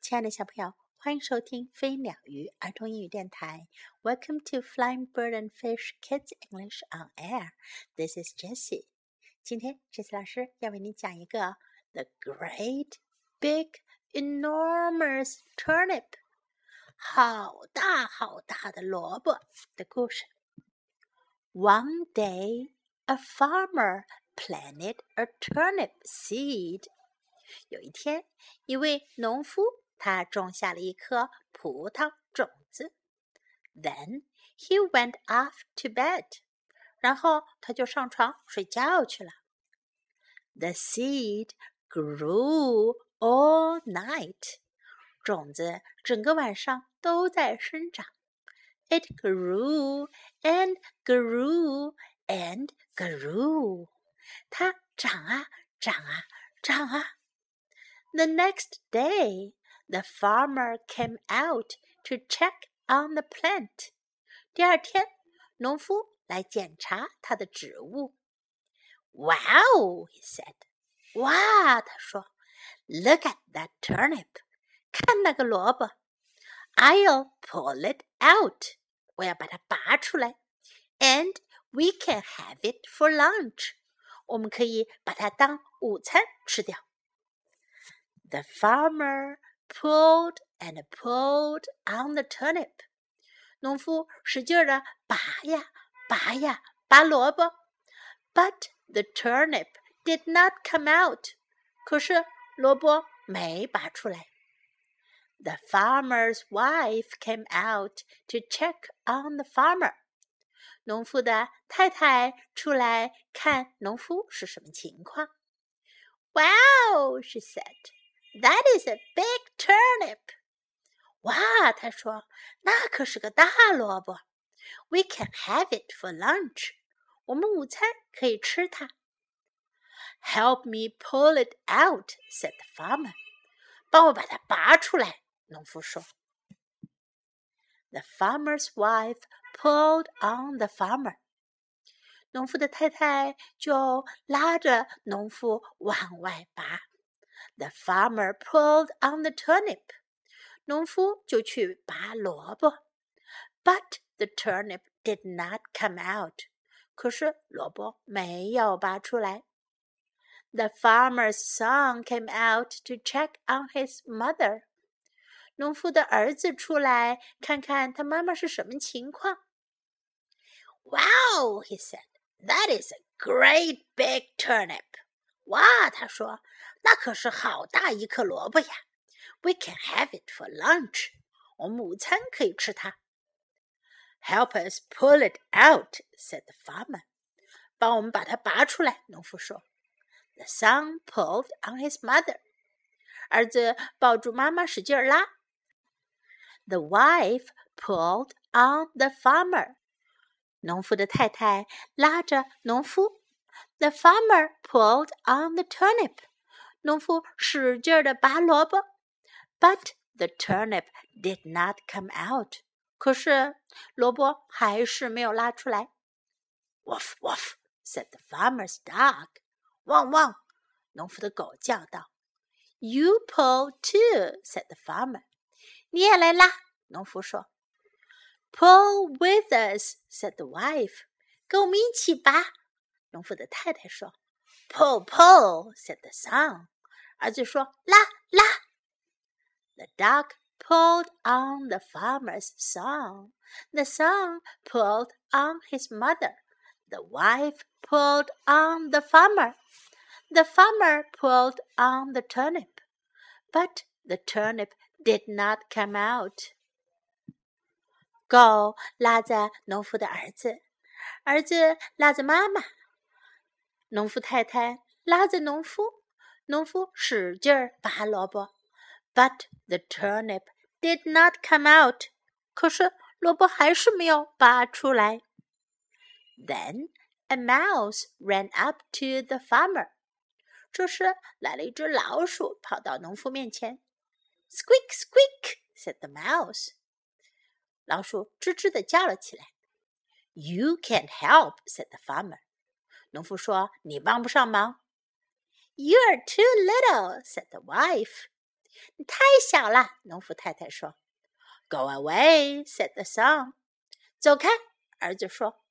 亲爱的小朋友，欢迎收听飞鸟鱼儿童英语电台。Welcome to Flying Bird and Fish Kids English on Air. This is Jessie. 今天，Jessie 老师要为你讲一个 The Great Big Enormous Turnip，好大好大的萝卜的故事。One day, a farmer planted a turnip seed. 有一天，一位农夫他种下了一颗葡萄种子。Then he went off to bed. 然后他就上床睡觉去了。The seed grew all night. 种子整个晚上都在生长。It grew and grew and grew. 它长啊长啊长啊。The next day, the farmer came out to check on the plant. 第二天，农夫来检查他的植物。Wow, he said. 哇，他说，Look at that turnip. 看那个萝卜。I'll pull it out. 我要把它拔出来。And we can have it for lunch. 我们可以把它当午餐吃掉。The farmer pulled and pulled on the turnip. 农夫使劲的拔呀拔呀拔萝卜，but the turnip did not come out. 可是萝卜没拔出来。The farmer's wife came out to check on the farmer. 农夫的太太出来看农夫是什么情况。Wow, she said. That is a big turnip. 哇，他说，那可是个大萝卜。We can have it for lunch. 我们午餐可以吃它。Help me pull it out, said the farmer. 帮我把它拔出来，农夫说。The farmer's wife pulled on the farmer. 农夫的太太就拉着农夫往外拔。 The farmer pulled on the turnip. 农夫就去拔萝卜，but the turnip did not come out. 可是萝卜没有拔出来。The farmer's son came out to check on his mother. 农夫的儿子出来看看他妈妈是什么情况。Wow, he said, that is a great big turnip. 哇，他说，那可是好大一颗萝卜呀！We can have it for lunch。我们午餐可以吃它。Help us pull it out，said the farmer。帮我们把它拔出来，农夫说。The son pulled on his mother。儿子抱住妈妈使劲拉。The wife pulled on the farmer。农夫的太太拉着农夫。The farmer pulled on the turnip. 农夫使劲的拔萝卜，but the turnip did not come out. 可是萝卜还是没有拉出来。Woof woof said the farmer's dog. 汪汪，农夫的狗叫道。You pull too said the farmer. 你也来拉，农夫说。Pull with us said the wife. 跟我们一起拔。 农夫的太太说：“Pull, pull,” said the son. 儿子说：“拉拉。” The dog pulled on the farmer's son. The son pulled on his mother. The wife pulled on the farmer. The farmer pulled on the turnip. But the turnip did not come out. 狗拉着农夫的儿子，儿子拉着妈妈。 农夫太太拉着农夫，农夫使劲儿拔萝卜，but the turnip did not come out。可是萝卜还是没有拔出来。Then a mouse ran up to the farmer。这时来了一只老鼠，跑到农夫面前。Squeak, squeak, said the mouse。老鼠吱吱地叫了起来。You can't help, said the farmer。农夫说：“你帮不上忙。” You're too little," said the wife. 你太小了，农夫太太说。Go away, said the son. 走开，儿子说。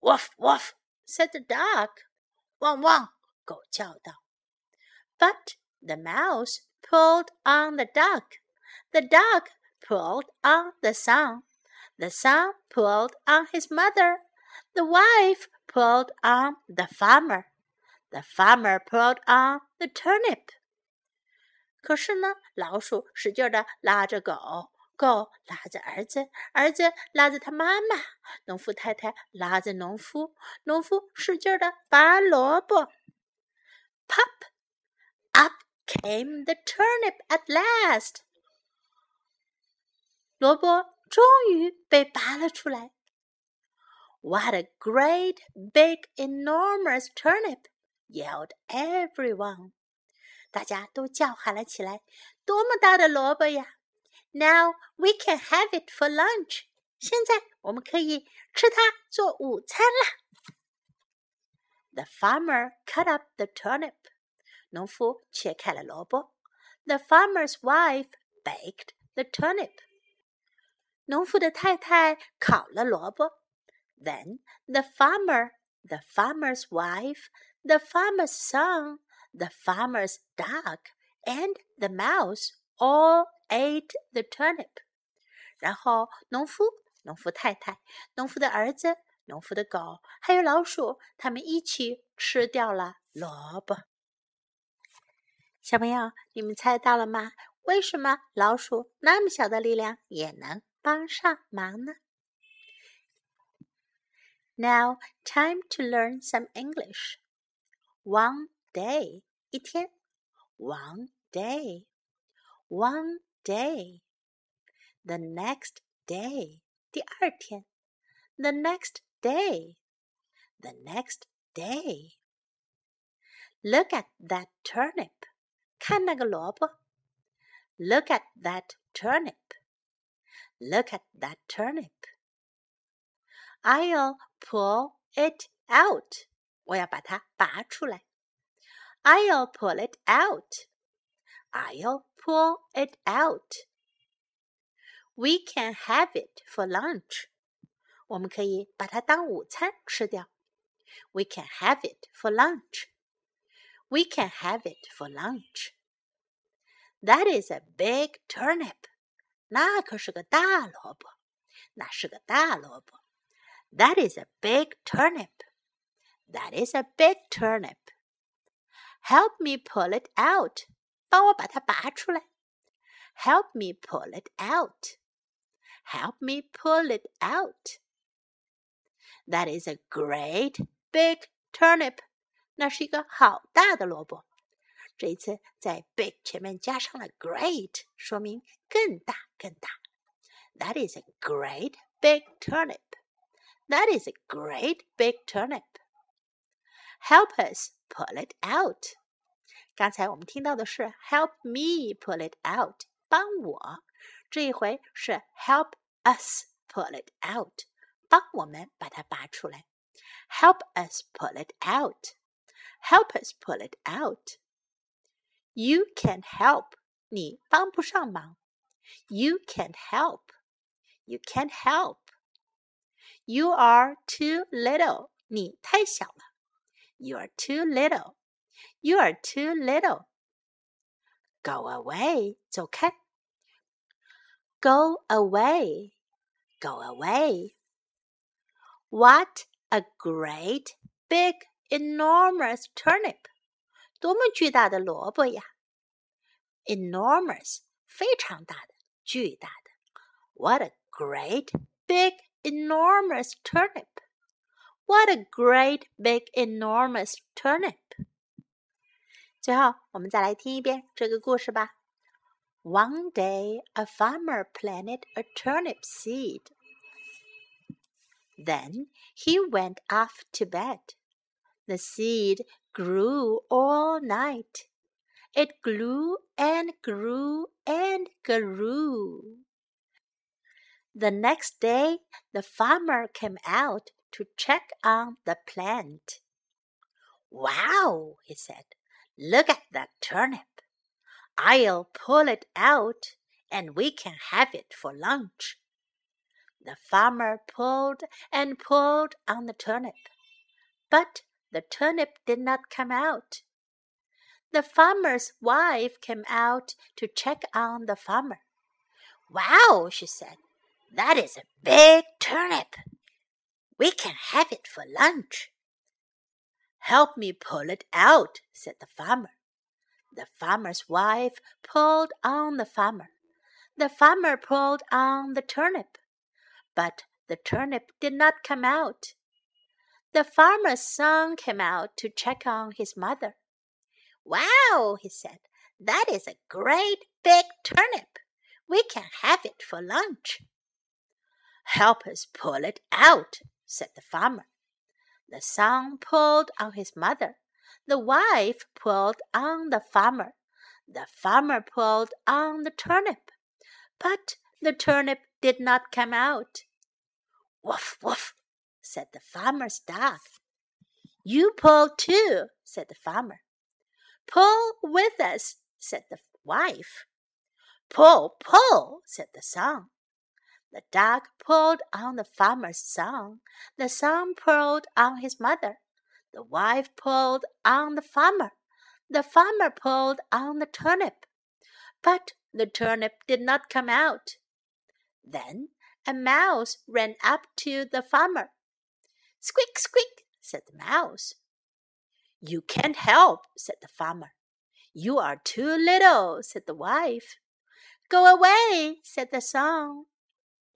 Woof, woof, said the dog. 汪汪，狗叫道。But the mouse pulled on the dog. The dog pulled on the son. The son pulled on his mother. The wife pulled on the farmer. The farmer pulled on the turnip. 可是呢，老鼠使劲的拉着狗，狗拉着儿子，儿子拉着他妈妈，农夫太太拉着农夫，农夫使劲的拔萝卜。Pop! Up came the turnip at last. 萝卜终于被拔了出来。 What a great, big, enormous turnip! yelled everyone. 大家都叫喊了起来：“多么大的萝卜呀！” Now we can have it for lunch. 现在我们可以吃它做午餐啦。The farmer cut up the turnip. 农夫切开了萝卜。The farmer's wife baked the turnip. 农夫的太太烤了萝卜。 Then the farmer, the farmer's wife, the farmer's son, the farmer's dog, and the mouse all ate the turnip. 然后农夫、农夫太太、农夫的儿子、农夫的狗，还有老鼠，他们一起吃掉了萝卜。小朋友，你们猜到了吗？为什么老鼠那么小的力量也能帮上忙呢 ？Now time to learn some English. One day 一天，one day, one day. The next day 第二天，the next day, the next day. Look at that turnip. 看那个萝卜。Look at that turnip. Look at that turnip. I'll pull it out. 我要把它拔出来。I'll pull it out. I'll pull it out. We can have it for lunch. 我们可以把它当午餐吃掉。We can have it for lunch. We can have it for lunch. That is a big turnip. 那可是个大萝卜，那是个大萝卜。 That is a big turnip. That is a big turnip. Help me pull it out. 帮我把它拔出来。Help me pull it out. Help me pull it out. That is a great big turnip. 那是一个好大的萝卜。这一次在 big 前面加上了 great，说明更大更大。That is a great big turnip. That is a great big turnip. Help us pull it out. 刚才我们听到的是 help me pull it out，帮我。这一回是 help us pull it out，帮我们把它拔出来。Help us pull it out. Help us pull it out. You can help. 你帮不上忙。You can help. You can help. You are too little. 你太小了。You are too little. You are too little. Go away. 走开。Go away. Go away. What a great big enormous turnip. 多么巨大的萝卜呀！Enormous，非常大的，巨大的。What a great big enormous turnip! What a great big enormous turnip! 最后，我们再来听一遍这个故事吧。One day, a farmer planted a turnip seed. Then he went off to bed. The seed grew all night. It grew and grew and grew. The next day, the farmer came out to check on the plant. Wow, he said, look at that turnip. I'll pull it out, and we can have it for lunch. The farmer pulled and pulled on the turnip, but the turnip did not come out. The farmer's wife came out to check on the farmer. Wow, she said, that is a big turnip. We can have it for lunch. Help me pull it out, said the farmer. The farmer's wife pulled on the farmer. The farmer pulled on the turnip, but the turnip did not come out. The farmer's son came out to check on his mother. Wow, he said, that is a great big turnip. We can have it for lunch. Help us pull it out, said the farmer. The son pulled on his mother. The wife pulled on the farmer. The farmer pulled on the turnip. But the turnip did not come out. Woof, woof, said the farmer's dog. You pull too, said the farmer. Pull with us, said the wife. Pull, pull, said the son. The dog pulled on the farmer's son. The son pulled on his mother. The wife pulled on the farmer. The farmer pulled on the turnip. But the turnip did not come out. Then a mouse ran up to the farmer. Squeak, squeak, said the mouse. You can't help, said the farmer. You are too little, said the wife. Go away, said the son.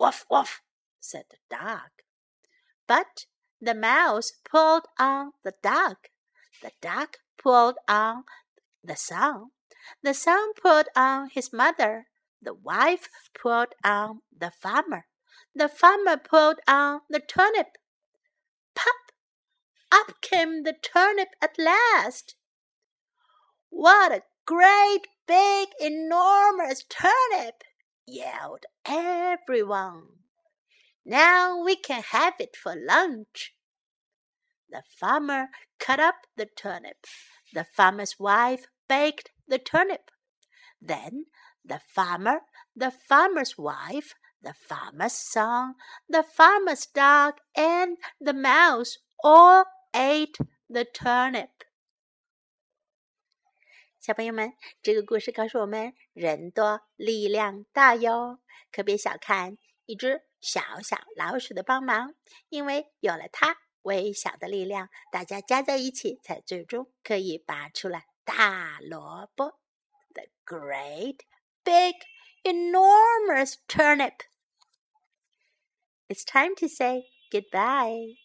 Woof, woof, said the dog. But the mouse pulled on the dog. The dog pulled on the son. The son pulled on his mother. The wife pulled on the farmer. The farmer pulled on the turnip. Pop! Up came the turnip at last. What a great big enormous turnip! Yelled everyone. Now we can have it for lunch. The farmer cut up the turnip. The farmer's wife baked the turnip. Then the farmer, the farmer's wife, the farmer's son, the farmer's dog, and the mouse all ate the turnip. 小朋友们，这个故事告诉我们：人多力量大哟，可别小看一只小小老鼠的帮忙，因为有了它微小的力量，大家加在一起，才最终可以拔出来大萝卜。The great big enormous turnip. It's time to say goodbye.